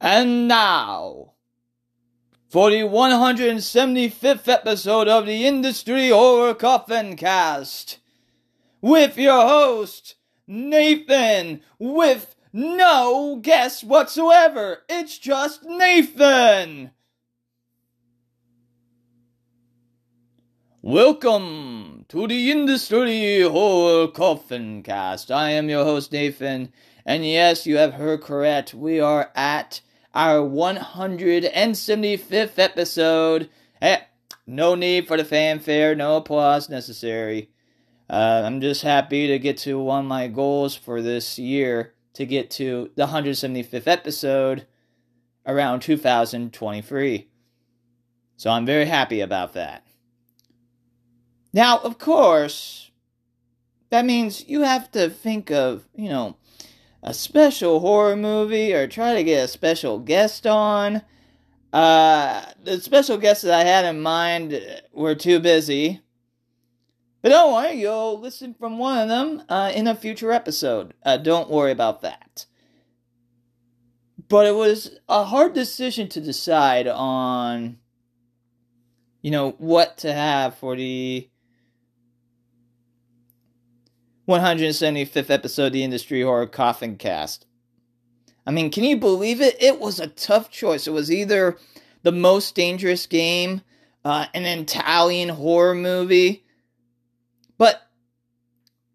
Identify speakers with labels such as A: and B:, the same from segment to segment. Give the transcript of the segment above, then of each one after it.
A: And now, for the 175th episode of the Industry Horror Coffin Cast, with your host, Nathan, with no guest whatsoever. It's just Nathan. Welcome to the Industry Horror Coffin Cast. I am your host, Nathan, and yes, you have heard correct. We are at our 175th episode. Hey, no need for the fanfare, no applause necessary. Uh, I'm just happy to get to one of my goals for this year to get to the 175th episode around 2023. So I'm very happy about that. Now, of course, that means you have to think of, you know, a special horror movie or try to get a special guest on. Uh, the special guests that I had in mind were too busy. But don't worry, you'll listen from one of them uh, in a future episode. Uh, don't worry about that. But it was a hard decision to decide on, you know, what to have for the 175th episode of the Industry Horror Coffin Cast. I mean, can you believe it? It was a tough choice. It was either the most dangerous game, uh, an Italian horror movie, but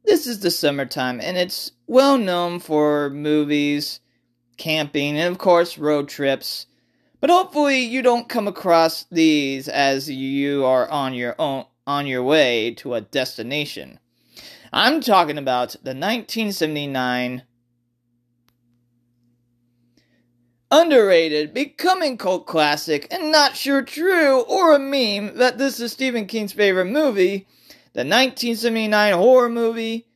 A: this is the summertime, and it's well known for movies, camping, and of course, road trips. But hopefully, you don't come across these as you are on your own on your way to a destination. I'm talking about the 1979 underrated, becoming cult classic, and not sure true or a meme that this is Stephen King's favorite movie, the 1979 horror movie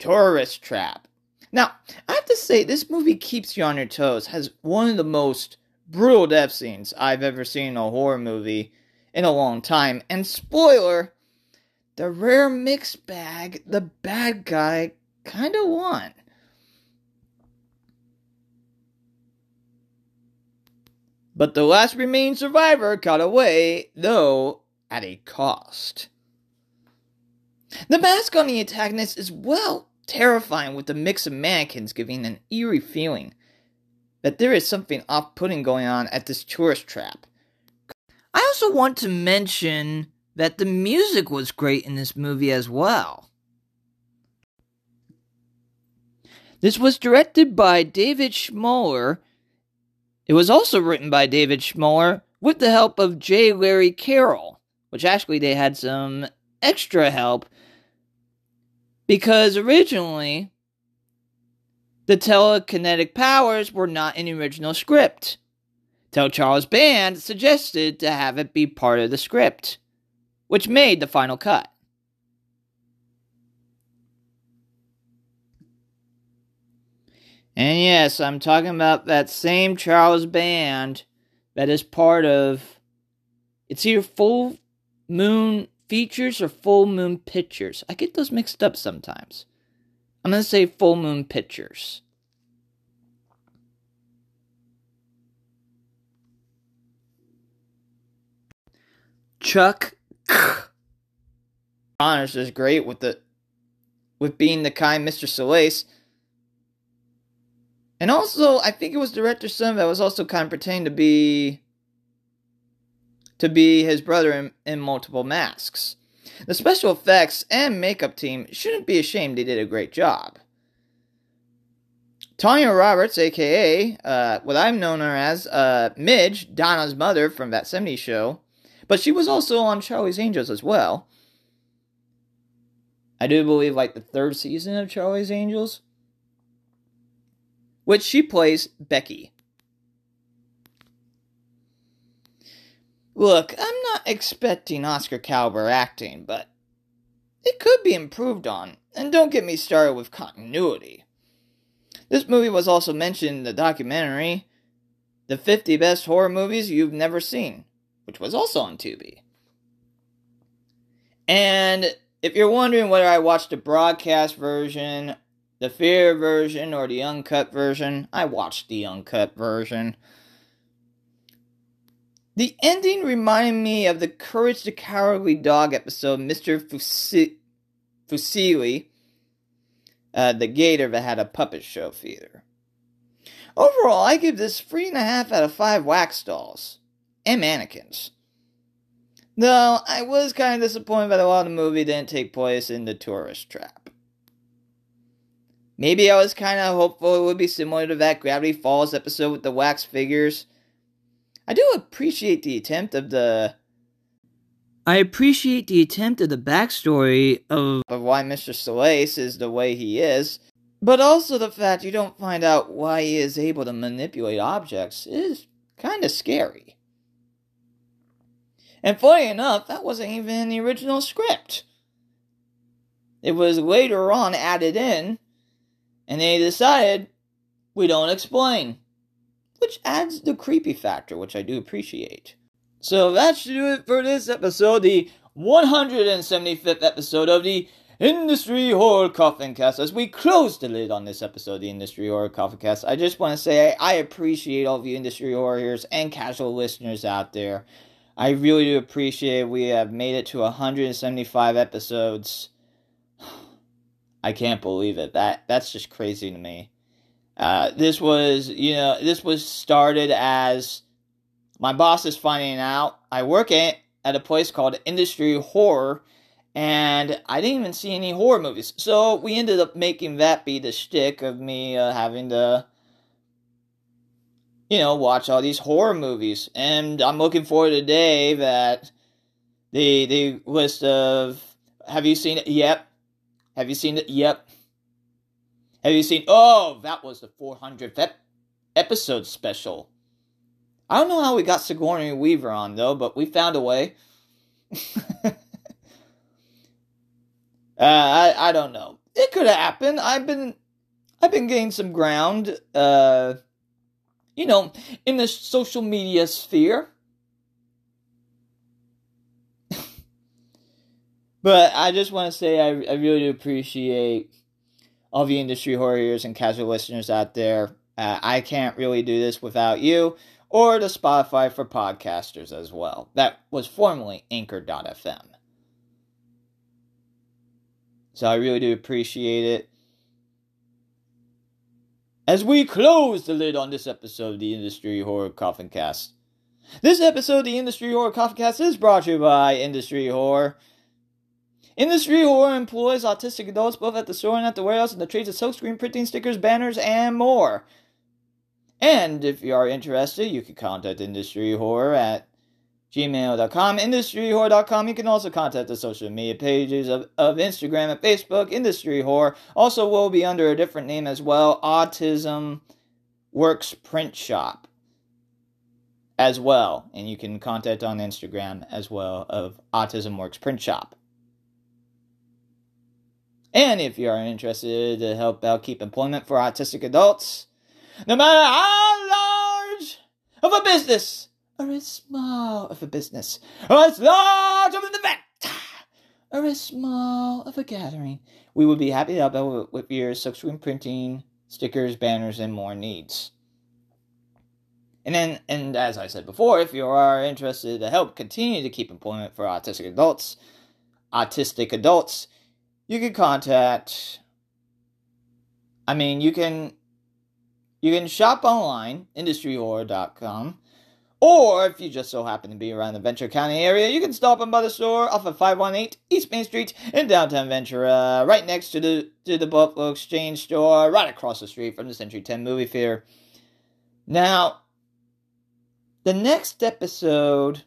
A: Tourist Trap. Now, I have to say, this movie keeps you on your toes, has one of the most brutal death scenes I've ever seen in a horror movie in a long time, and spoiler, the rare mixed bag, the bad guy kind of won. But the last remaining survivor got away, though at a cost. The mask on the antagonist is well terrifying with the mix of mannequins giving an eerie feeling that there is something off putting going on at this tourist trap. I also want to mention that the music was great in this movie as well. This was directed by David Schmoeller. It was also written by David Schmoeller with the help of J. Larry Carroll, which actually they had some extra help because originally the telekinetic powers were not in the original script. Till Charles Band suggested to have it be part of the script which made the final cut. And yes, I'm talking about that same Charles Band that is part of. It's either Full Moon Features or Full Moon Pictures. I get those mixed up sometimes. I'm going to say Full Moon Pictures. Chuck Connors is great with the with being the kind Mr. Solace. And also, I think it was director son that was also kind of pretending to be to be his brother in, in multiple masks. The special effects and makeup team shouldn't be ashamed they did a great job. Tanya Roberts, aka uh, what I've known her as, uh, Midge, Donna's mother from that 70s show, but she was also on Charlie's Angels as well. I do believe like the third season of Charlie's Angels, which she plays Becky. Look, I'm not expecting Oscar caliber acting, but it could be improved on, and don't get me started with continuity. This movie was also mentioned in the documentary, The 50 Best Horror Movies You've Never Seen, which was also on Tubi. And if you're wondering whether I watched the broadcast version the Fear version or the uncut version. I watched the uncut version. The ending reminded me of the Courage the Cowardly Dog episode, Mr. Fusi- Fusilli, uh, the gator that had a puppet show theater. Overall, I give this 3.5 out of 5 wax dolls and mannequins. Though I was kind of disappointed that a lot of the movie didn't take place in the tourist trap. Maybe I was kind of hopeful it would be similar to that Gravity Falls episode with the wax figures. I do appreciate the attempt of the. I appreciate the attempt of the backstory of, of why Mr. Solace is the way he is, but also the fact you don't find out why he is able to manipulate objects is kind of scary. And funny enough, that wasn't even in the original script. It was later on added in and they decided we don't explain, which adds the creepy factor, which I do appreciate. So that should do it for this episode, the 175th episode of the Industry Horror Coffin Cast. As we close the lid on this episode of the Industry Horror Coffin Cast, I just want to say I appreciate all of you industry horrors and casual listeners out there. I really do appreciate we have made it to 175 episodes. I can't believe it. That that's just crazy to me. Uh, this was, you know, this was started as my boss is finding out I work at at a place called Industry Horror, and I didn't even see any horror movies. So we ended up making that be the shtick of me uh, having to, you know, watch all these horror movies. And I'm looking forward to the day that the the list of have you seen it? Yep, have you seen it? Yep. Have you seen? Oh, that was the 400th ep- episode special. I don't know how we got Sigourney Weaver on though, but we found a way. uh, I I don't know. It could have happened. I've been I've been gaining some ground. Uh, you know, in the social media sphere. But I just want to say I, I really do appreciate all the industry warriors and casual listeners out there. Uh, I can't really do this without you or the Spotify for podcasters as well. That was formerly Anchor.fm. So I really do appreciate it. As we close the lid on this episode of the Industry Horror Coffin Cast. This episode of the Industry Horror Coffin Cast is brought to you by Industry Horror. Industry Horror employs autistic adults both at the store and at the warehouse in the trades of silkscreen printing, stickers, banners, and more. And if you are interested, you can contact Industry Horror at gmail.com, industryhorror.com. You can also contact the social media pages of, of Instagram and Facebook, Industry Horror. Also, will be under a different name as well, Autism Works Print Shop as well. And you can contact on Instagram as well of Autism Works Print Shop. And if you are interested to help out keep employment for autistic adults, no matter how large of a business or as small of a business. Or as large of an event! Or as small of a gathering, we would be happy to help with your silkscreen printing, stickers, banners, and more needs. And then, and as I said before, if you are interested to help continue to keep employment for autistic adults, autistic adults, you can contact I mean, you can you can shop online, industryhorror.com, or if you just so happen to be around the Ventura County area, you can stop in by the store off of 518 East Main Street in downtown Ventura, right next to the to the Buffalo Exchange store, right across the street from the Century 10 movie theater. Now, the next episode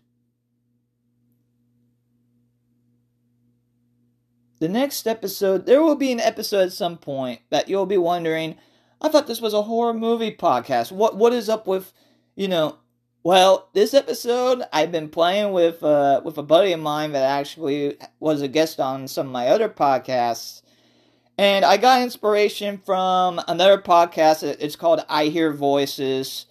A: the next episode, there will be an episode at some point that you'll be wondering, I thought this was a horror movie podcast. What what is up with, you know, well, this episode I've been playing with uh with a buddy of mine that actually was a guest on some of my other podcasts. And I got inspiration from another podcast. It's called I Hear Voices.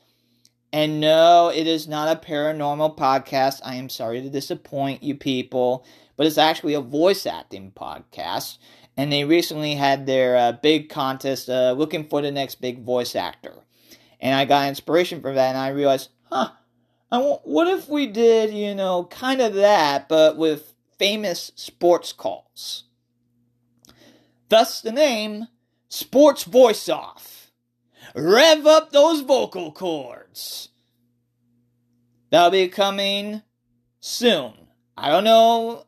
A: And no, it is not a paranormal podcast. I am sorry to disappoint you people but it's actually a voice acting podcast. and they recently had their uh, big contest uh, looking for the next big voice actor. And I got inspiration from that, and I realized, huh, I what if we did, you know, kind of that, but with famous sports calls? Thus the name Sports Voice Off. Rev up those vocal cords. That'll be coming soon. I don't know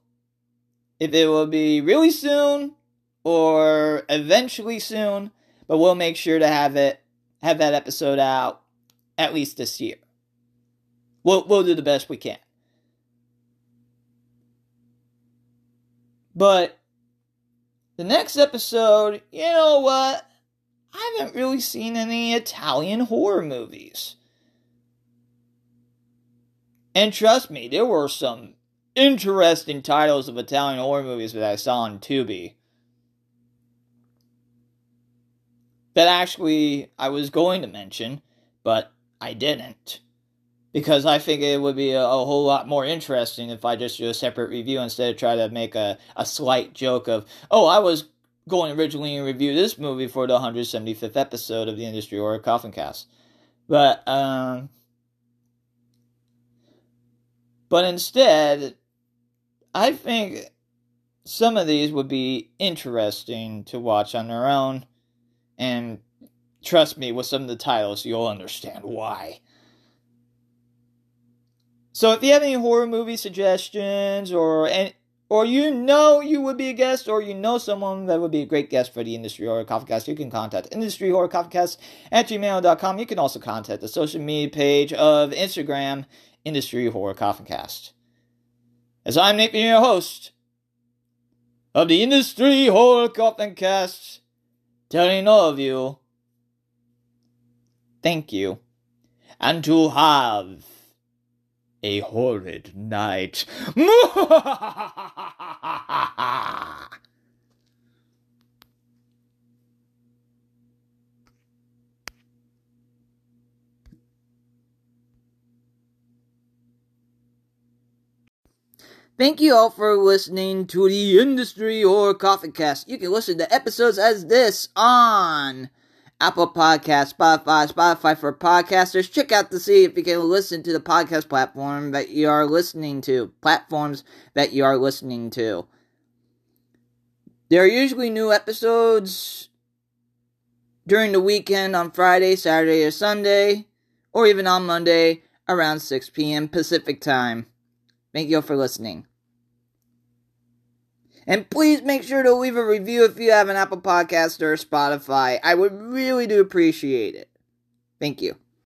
A: if it will be really soon or eventually soon, but we'll make sure to have it have that episode out at least this year. We'll we'll do the best we can. But the next episode, you know what? I haven't really seen any Italian horror movies. And trust me, there were some interesting titles of Italian horror movies that I saw on Tubi. That actually I was going to mention, but I didn't. Because I think it would be a, a whole lot more interesting if I just do a separate review instead of try to make a, a slight joke of, oh, I was going originally to review this movie for the 175th episode of the Industry Horror Coffin Cast. But, um, but instead, I think some of these would be interesting to watch on their own. And trust me, with some of the titles, you'll understand why. So if you have any horror movie suggestions or any, or you know you would be a guest, or you know someone that would be a great guest for the Industry Horror Coffin Cast, you can contact Industry Horror Coffin Cast at gmail.com. You can also contact the social media page of Instagram, Industry Horror Coffin Cast as I'm Nick, your host of the Industry Horror Coffin Cast, telling all of you thank you and to have a horrid night. Thank you all for listening to the Industry Horror Coffin Cast. You can listen to episodes as this on Apple Podcasts, Spotify, Spotify for podcasters. Check out to see if you can listen to the podcast platform that you are listening to, platforms that you are listening to. There are usually new episodes during the weekend on Friday, Saturday, or Sunday, or even on Monday around 6 p.m. Pacific time. Thank you all for listening. And please make sure to leave a review if you have an Apple Podcast or Spotify. I would really do appreciate it. Thank you.